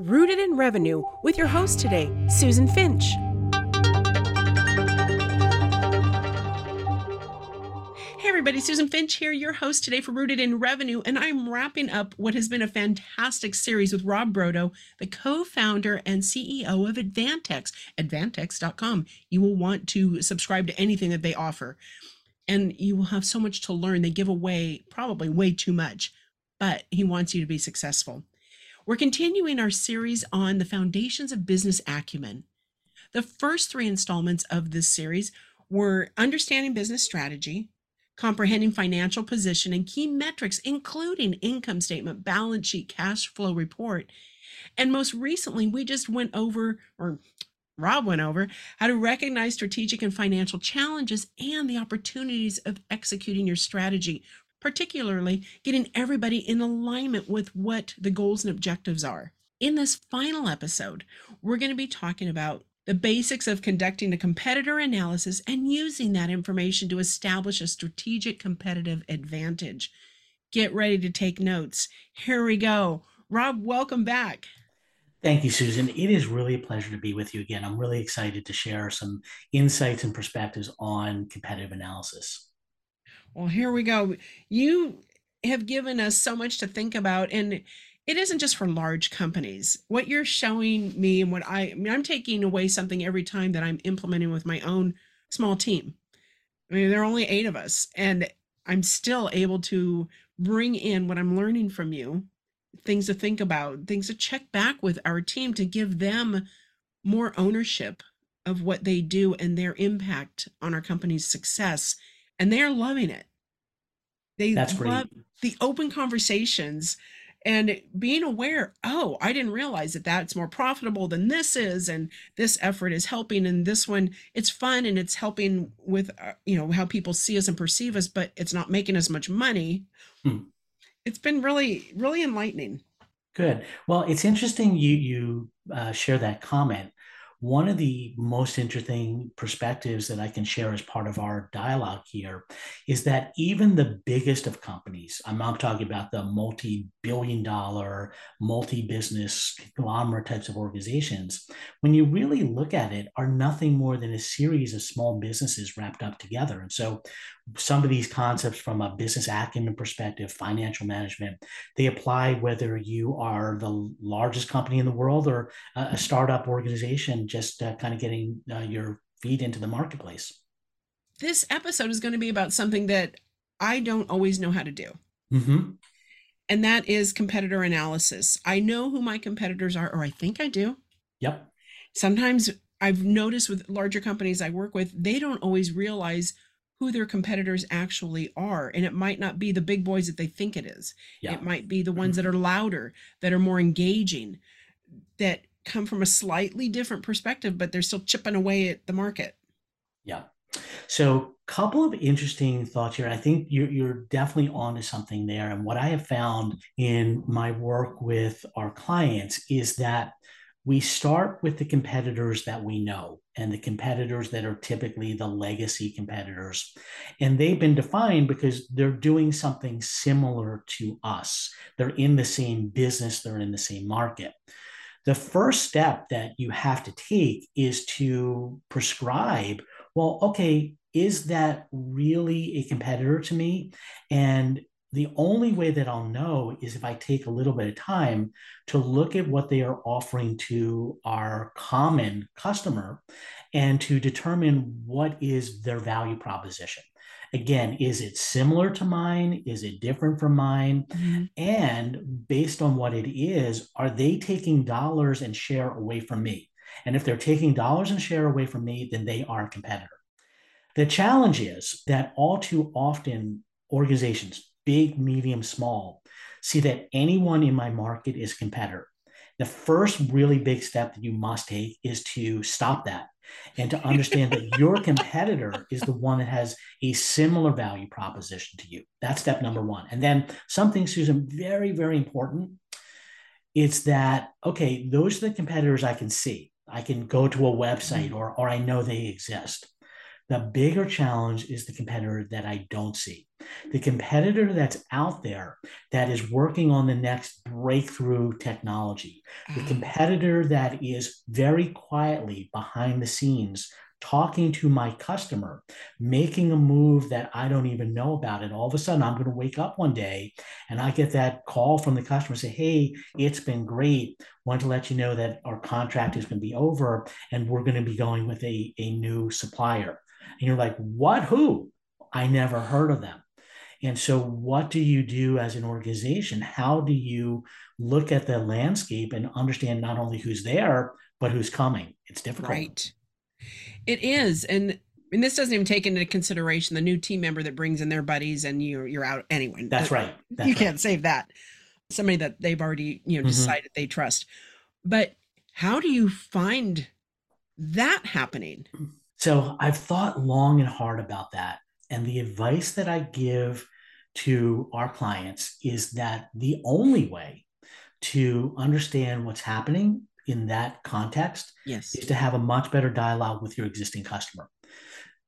Rooted in Revenue with your host today, Susan Finch. Hey, everybody, Susan Finch here, your host today for Rooted in Revenue, and I'm wrapping up what has been a fantastic series with Rob Brodo, the co founder and CEO of Advantexe, advantexe.com. You will want to subscribe to anything that they offer, and you will have so much to learn. They give away probably way too much, but he wants you to be successful. We're continuing our series on the foundations of business acumen. The first three installments of this series were understanding business strategy, comprehending financial position, and key metrics, including income statement, balance sheet, cash flow report. And most recently, we just went over, or Rob went over, how to recognize strategic and financial challenges and the opportunities of executing your strategy particularly getting everybody in alignment with what the goals and objectives are. In this final episode, we're going to be talking about the basics of conducting a competitor analysis and using that information to establish a strategic competitive advantage. Get ready to take notes. Here we go. Rob, welcome back. Thank you, Susan. It is really a pleasure to be with you again. I'm really excited to share some insights and perspectives on competitive analysis. Well, here we go. You have given us so much to think about and it isn't just for large companies. What you're showing me and what I, I mean, I'm taking away something every time that I'm implementing with my own small team. I mean, there are only eight of us, and I'm still able to bring in what I'm learning from you, things to think about, things to check back with our team to give them more ownership of what they do and their impact on our company's success and they're loving it. They That's love great. the open conversations and being aware oh i didn't realize that that's more profitable than this is and this effort is helping and this one it's fun and it's helping with uh, you know how people see us and perceive us but it's not making as much money hmm. it's been really really enlightening good well it's interesting you you uh, share that comment one of the most interesting perspectives that I can share as part of our dialogue here is that even the biggest of companies, I'm not talking about the multi billion dollar, multi business conglomerate types of organizations, when you really look at it, are nothing more than a series of small businesses wrapped up together. And so some of these concepts from a business acumen perspective, financial management, they apply whether you are the largest company in the world or a startup organization just uh, kind of getting uh, your feet into the marketplace. This episode is going to be about something that I don't always know how to do. Mm-hmm. And that is competitor analysis. I know who my competitors are, or I think I do. Yep. Sometimes I've noticed with larger companies I work with, they don't always realize who their competitors actually are. And it might not be the big boys that they think it is. Yeah. It might be the ones that mm-hmm. are louder, that are more engaging, that come from a slightly different perspective, but they're still chipping away at the market. Yeah. So, a couple of interesting thoughts here. I think you're, you're definitely onto something there. And what I have found in my work with our clients is that we start with the competitors that we know and the competitors that are typically the legacy competitors. And they've been defined because they're doing something similar to us. They're in the same business, they're in the same market. The first step that you have to take is to prescribe well, okay, is that really a competitor to me? And the only way that I'll know is if I take a little bit of time to look at what they are offering to our common customer and to determine what is their value proposition. Again, is it similar to mine? Is it different from mine? Mm-hmm. And based on what it is, are they taking dollars and share away from me? And if they're taking dollars and share away from me, then they are a competitor. The challenge is that all too often organizations, big, medium, small, see that anyone in my market is competitor. The first really big step that you must take is to stop that and to understand that your competitor is the one that has a similar value proposition to you. That's step number one. And then something, Susan, very, very important. It's that, okay, those are the competitors I can see. I can go to a mm-hmm. website or, or I know they exist. The bigger challenge is the competitor that I don't see. The competitor that's out there that is working on the next breakthrough technology, the ah. competitor that is very quietly behind the scenes talking to my customer, making a move that I don't even know about. And all of a sudden, I'm going to wake up one day and I get that call from the customer say, Hey, it's been great. Want to let you know that our contract is going to be over and we're going to be going with a, a new supplier. And you're like, what? Who? I never heard of them. And so, what do you do as an organization? How do you look at the landscape and understand not only who's there, but who's coming? It's difficult. Right. It is. And and this doesn't even take into consideration the new team member that brings in their buddies and you you're out anyway. That's right. That's you can't save that. Somebody that they've already, you know, mm-hmm. decided they trust. But how do you find that happening? So I've thought long and hard about that. And the advice that I give to our clients is that the only way to understand what's happening in that context yes. is to have a much better dialogue with your existing customer.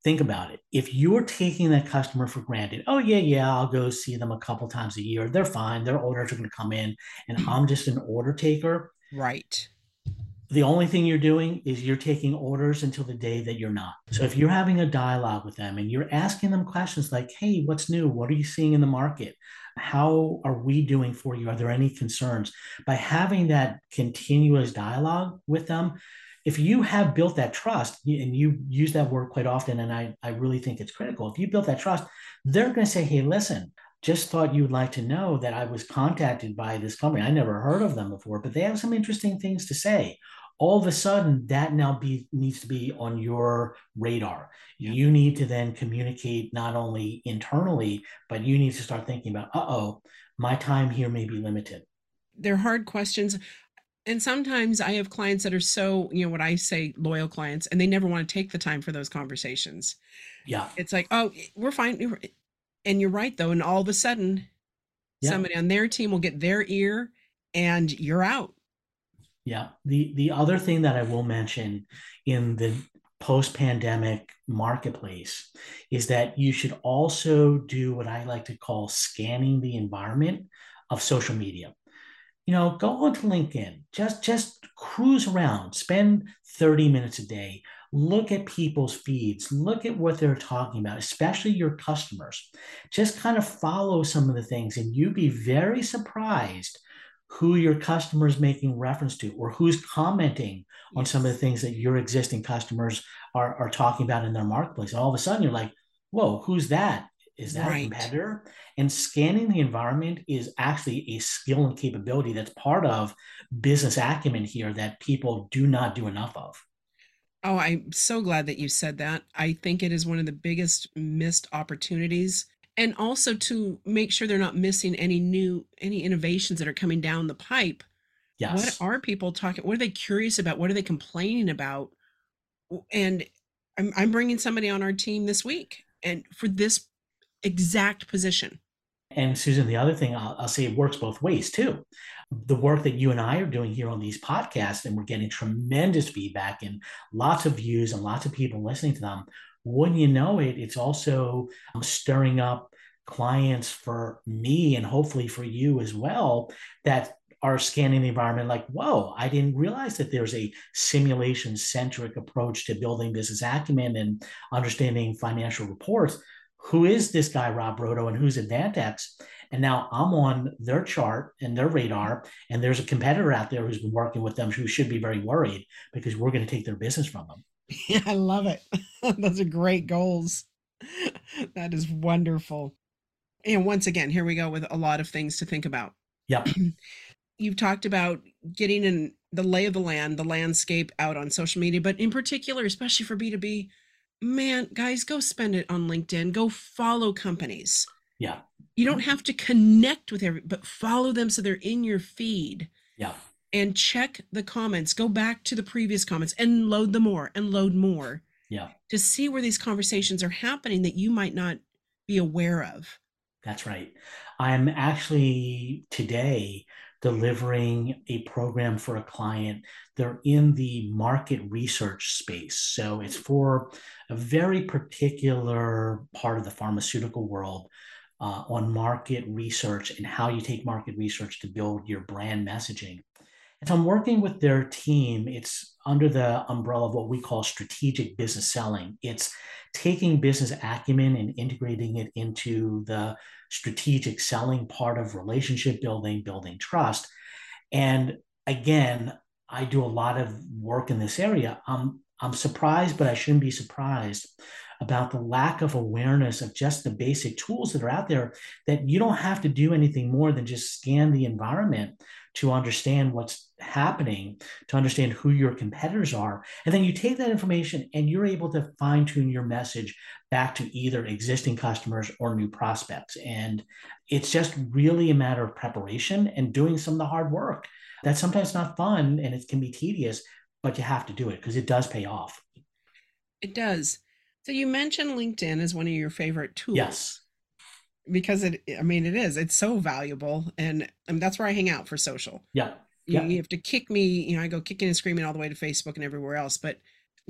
Think about it. If you're taking that customer for granted, oh, yeah, yeah, I'll go see them a couple times a year. They're fine. Their orders are going to come in, and mm. I'm just an order taker. Right the only thing you're doing is you're taking orders until the day that you're not. So if you're having a dialogue with them and you're asking them questions like, hey, what's new? What are you seeing in the market? How are we doing for you? Are there any concerns? By having that continuous dialogue with them, if you have built that trust, and you use that word quite often, and I, I really think it's critical, if you built that trust, they're going to say, hey, listen, just thought you'd like to know that I was contacted by this company. I never heard of them before, but they have some interesting things to say all of a sudden that now be, needs to be on your radar. Yeah. You need to then communicate not only internally, but you need to start thinking about, uh oh, my time here may be limited. They're hard questions. And sometimes I have clients that are so, you know, what I say loyal clients, and they never want to take the time for those conversations. Yeah. It's like, oh, we're fine. And you're right, though. And all of a sudden, yeah. somebody on their team will get their ear and you're out yeah. The the other thing that I will mention in the post-pandemic marketplace is that you should also do what I like to call scanning the environment of social media. You know, go onto LinkedIn, just just cruise around, spend 30 minutes a day, look at people's feeds, look at what they're talking about, especially your customers. Just kind of follow some of the things, and you'd be very surprised who your customer is making reference to or who's commenting on some of the things that your existing customers are, are talking about in their marketplace. And all of a sudden you're like, whoa, who's that? Is that right. a competitor? And scanning the environment is actually a skill and capability that's part of business acumen here that people do not do enough of. Oh, I'm so glad that you said that. I think it is one of the biggest missed opportunities and also to make sure they're not missing any new any innovations that are coming down the pipe yes. what are people talking what are they curious about? What are they complaining about? And I'm, I'm bringing somebody on our team this week and for this exact position. And susan the other thing I'll, I'll say it works both ways too. The work that you and I are doing here on these podcasts, and we're getting tremendous feedback and lots of views and lots of people listening to them wouldn't you know it, it's also um, stirring up clients for me and hopefully for you as well that are scanning the environment like, whoa, I didn't realize that there's a simulation centric approach to building business acumen and understanding financial reports. Who is this guy, Rob Brodo, and who's Advantexe? And now I'm on their chart and their radar, and there's a competitor out there who's been working with them who should be very worried because we're going to take their business from them. Yeah, I love it. Those are great goals. That is wonderful. And once again, here we go with a lot of things to think about. Yeah. You've talked about getting in the lay of the land, the landscape out on social media, but in particular, especially for B2B, man, guys, go spend it on LinkedIn. Go follow companies. Yeah. You don't have to connect with every, but follow them so they're in your feed. Yeah and check the comments. Go back to the previous comments and load them more and load more. Yeah. To see where these conversations are happening that you might not be aware of. That's right. I'm actually today delivering a program for a client. They're in the market research space. So it's for a very particular part of the pharmaceutical world uh, on market research and how you take market research to build your brand messaging. So I'm working with their team. It's under the umbrella of what we call strategic business selling. It's taking business acumen and integrating it into the strategic selling part of relationship building, building trust. And again, I do a lot of work in this area. I'm I'm surprised, but I shouldn't be surprised about the lack of awareness of just the basic tools that are out there that you don't have to do anything more than just scan the environment to understand what's happening, to understand who your competitors are. And then you take that information and you're able to fine tune your message back to either existing customers or new prospects. And it's just really a matter of preparation and doing some of the hard work. That's sometimes not fun and it can be tedious, but you have to do it because it does pay off. It does. So you mentioned LinkedIn as one of your favorite tools. Yes because it i mean it is it's so valuable and, and that's where i hang out for social yeah you, yeah. you have to kick me you know i go kicking and screaming all the way to facebook and everywhere else but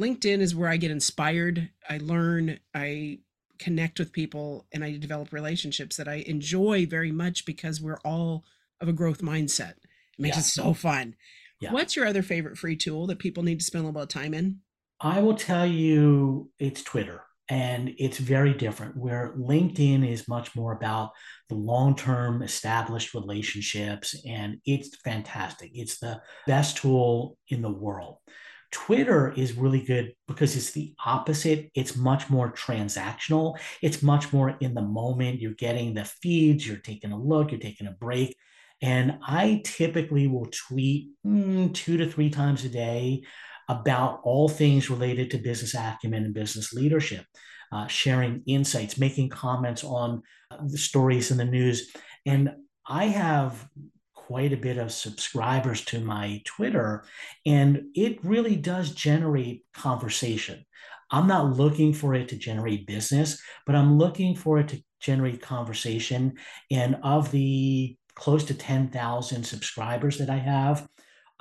linkedin is where i get inspired i learn i connect with people and i develop relationships that i enjoy very much because we're all of a growth mindset it makes yeah. it so fun yeah. what's your other favorite free tool that people need to spend a little bit of time in i will tell you it's twitter and it's very different where linkedin is much more about the long-term established relationships and it's fantastic. It's the best tool in the world. Twitter is really good because it's the opposite. It's much more transactional. It's much more in the moment. You're getting the feeds you're taking a look you're taking a break. And i typically will tweet mm, two to three times a day about all things related to business acumen and business leadership, uh, sharing insights, making comments on uh, the stories in the news. And I have quite a bit of subscribers to my Twitter, and it really does generate conversation. I'm not looking for it to generate business, but I'm looking for it to generate conversation. And of the close to 10,000 subscribers that I have,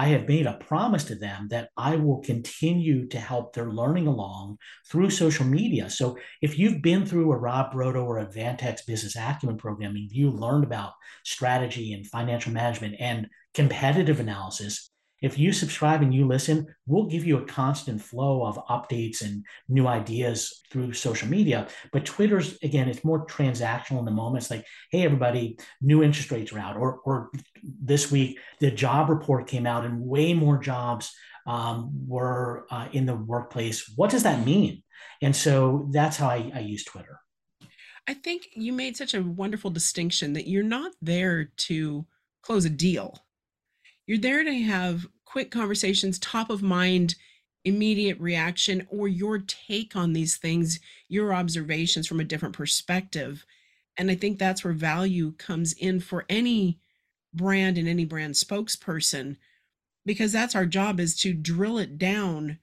I have made a promise to them that I will continue to help their learning along through social media. So if you've been through a Rob Brodo or Advantexe business acumen program and you learned about strategy and financial management and competitive analysis, if you subscribe and you listen, we'll give you a constant flow of updates and new ideas through social media. But Twitter's, again, it's more transactional in the moment. It's like, hey, everybody, new interest rates are out. Or, or this week, the job report came out and way more jobs um, were uh, in the workplace. What does that mean? And so that's how I, I use Twitter. I think you made such a wonderful distinction that you're not there to close a deal you're there to have quick conversations, top of mind, immediate reaction, or your take on these things, your observations from a different perspective. And I think that's where value comes in for any brand and any brand spokesperson, because that's our job is to drill it down,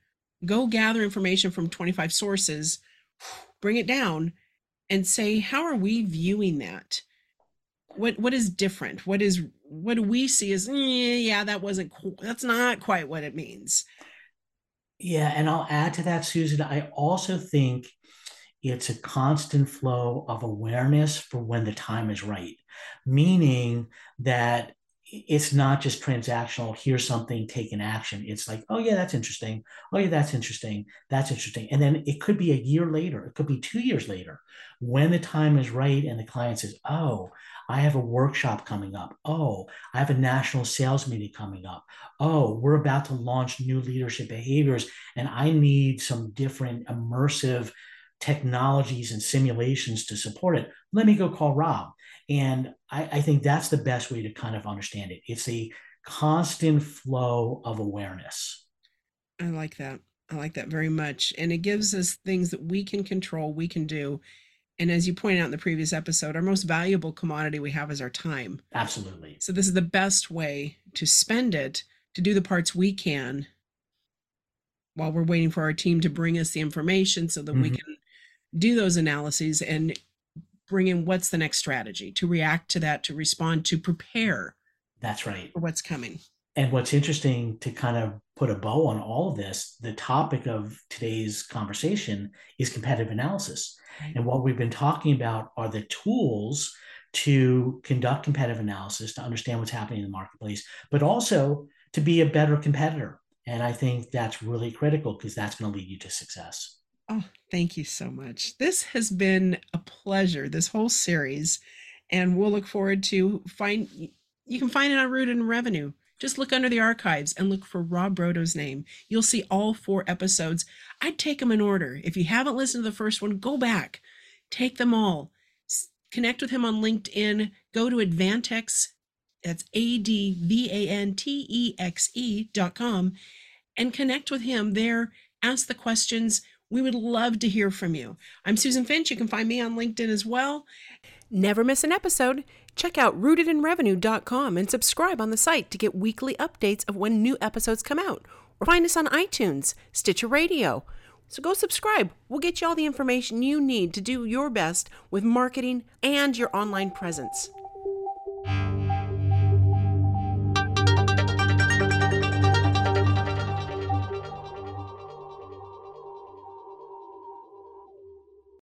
go gather information from 25 sources, bring it down, and say, how are we viewing that? What what is different? What is what do we see as eh, yeah that wasn't that's not quite what it means. Yeah and i'll add to that susan i also think it's a constant flow of awareness for when the time is right. Meaning that it's not just transactional here's something take an action. It's like oh yeah that's interesting. Oh yeah that's interesting. That's interesting. And then it could be a year later. It could be two years later. When the time is right and the client says oh I have a workshop coming up. Oh, I have a national sales meeting coming up. Oh, we're about to launch new leadership behaviors, and I need some different immersive technologies and simulations to support it. Let me go call Rob. And I, I think that's the best way to kind of understand it. It's a constant flow of awareness. I like that. I like that very much. And it gives us things that we can control, we can do and as you pointed out in the previous episode, our most valuable commodity we have is our time. Absolutely. So, this is the best way to spend it to do the parts we can while we're waiting for our team to bring us the information so that mm-hmm. we can do those analyses and bring in what's the next strategy to react to that, to respond, to prepare That's right. For what's coming. And what's interesting to kind of put a bow on all of this, the topic of today's conversation is competitive analysis. Right. And what we've been talking about are the tools to conduct competitive analysis, to understand what's happening in the marketplace, but also to be a better competitor. And I think that's really critical because that's going to lead you to success. Oh, thank you so much. This has been a pleasure, this whole series. And we'll look forward to find you can find it on Rooted in Revenue. Just look under the archives and look for Rob Brodo's name. You'll see all four episodes. I'd take them in order. If you haven't listened to the first one, go back, take them all, connect with him on LinkedIn, go to Advantexe, that's A D V A N T E X E dot com, and connect with him there. Ask the questions. We would love to hear from you. I'm Susan Finch. You can find me on LinkedIn as well. Never miss an episode. Check out rootedinrevenue.com and subscribe on the site to get weekly updates of when new episodes come out. Or find us on iTunes, Stitcher Radio. So go subscribe. We'll get you all the information you need to do your best with marketing and your online presence.